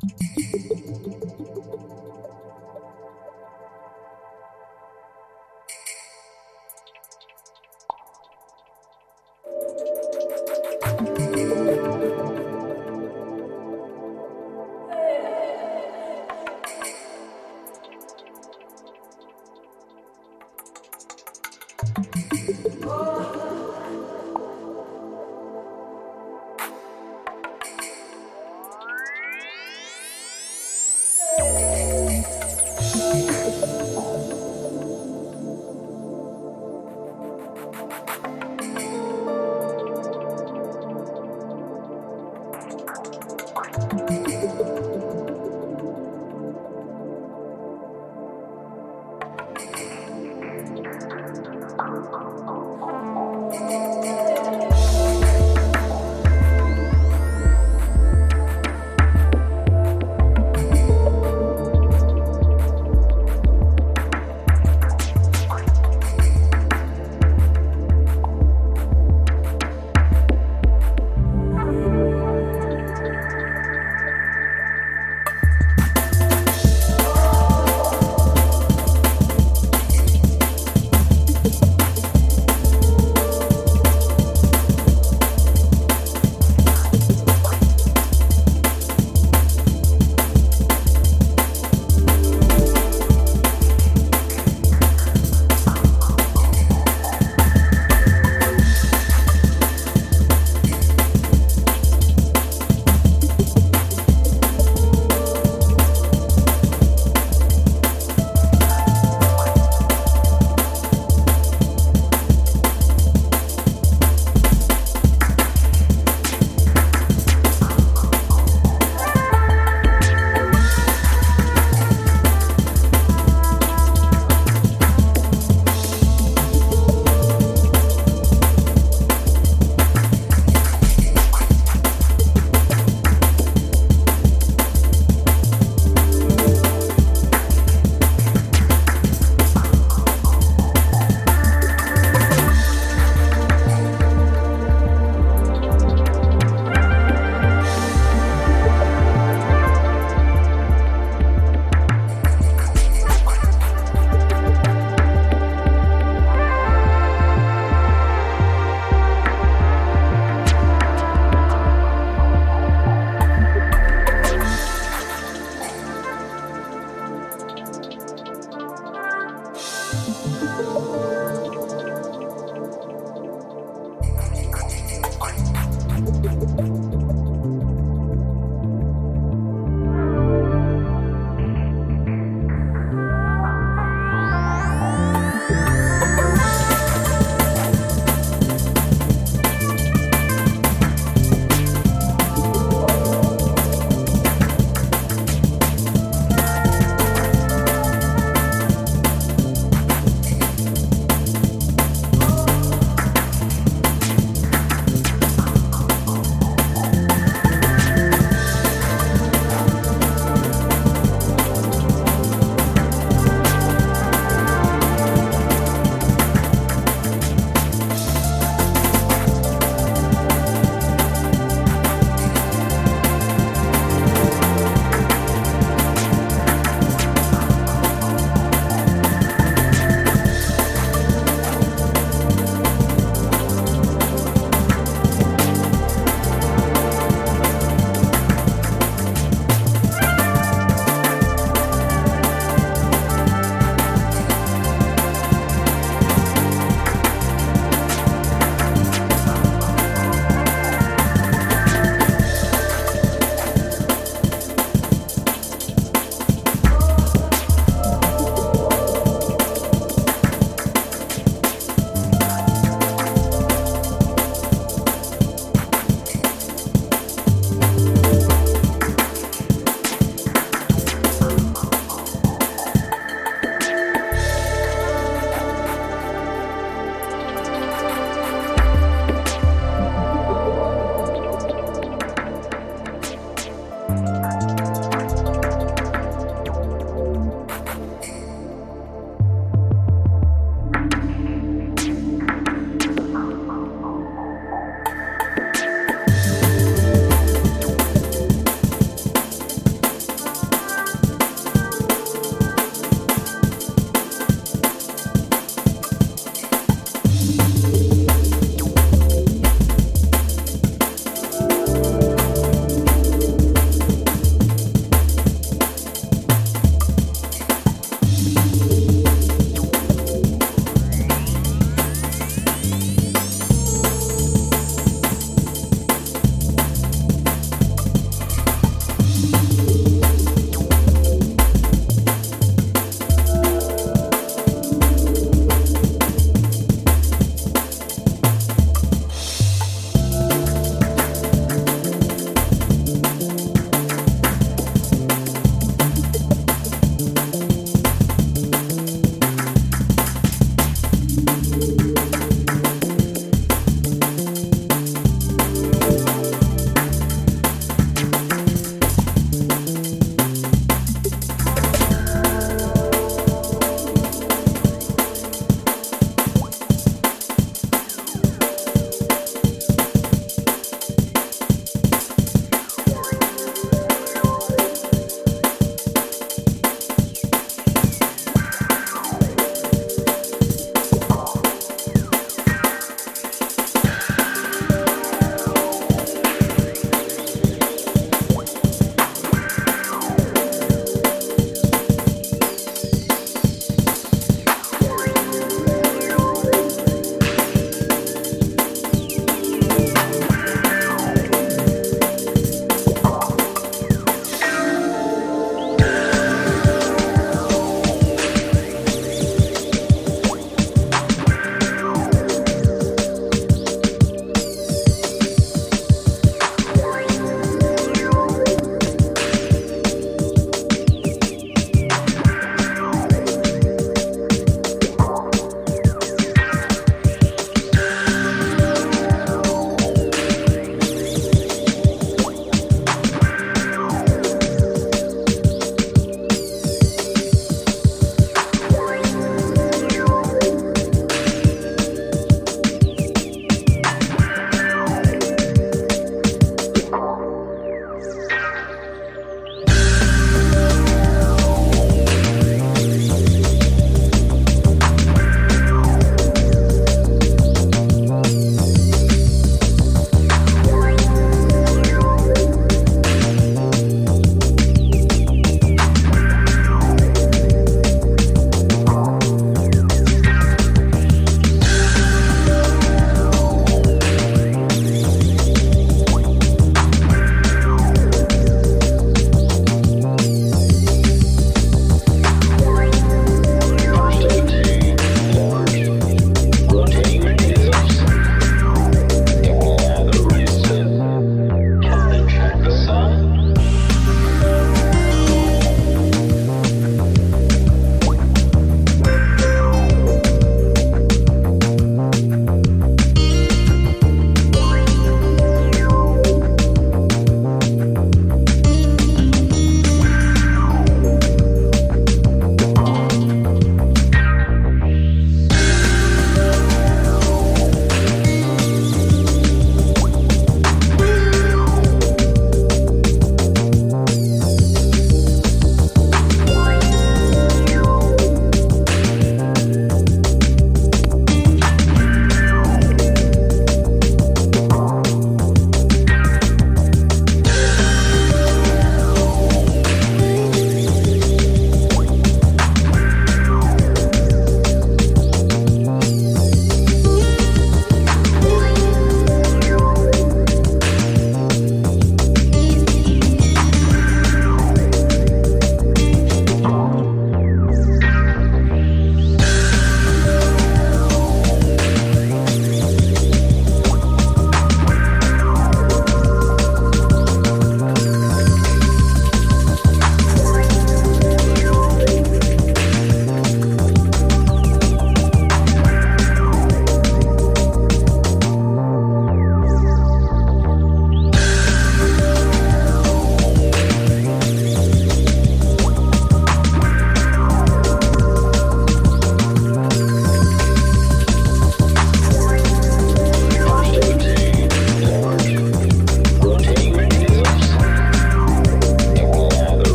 フフフフ。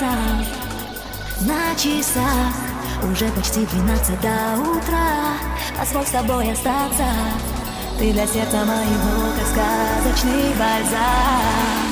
Волосам На часах. Уже почти двенадцать до утра. Позволь с тобой остаться. Ты для сердца моего, как сказочный бальзам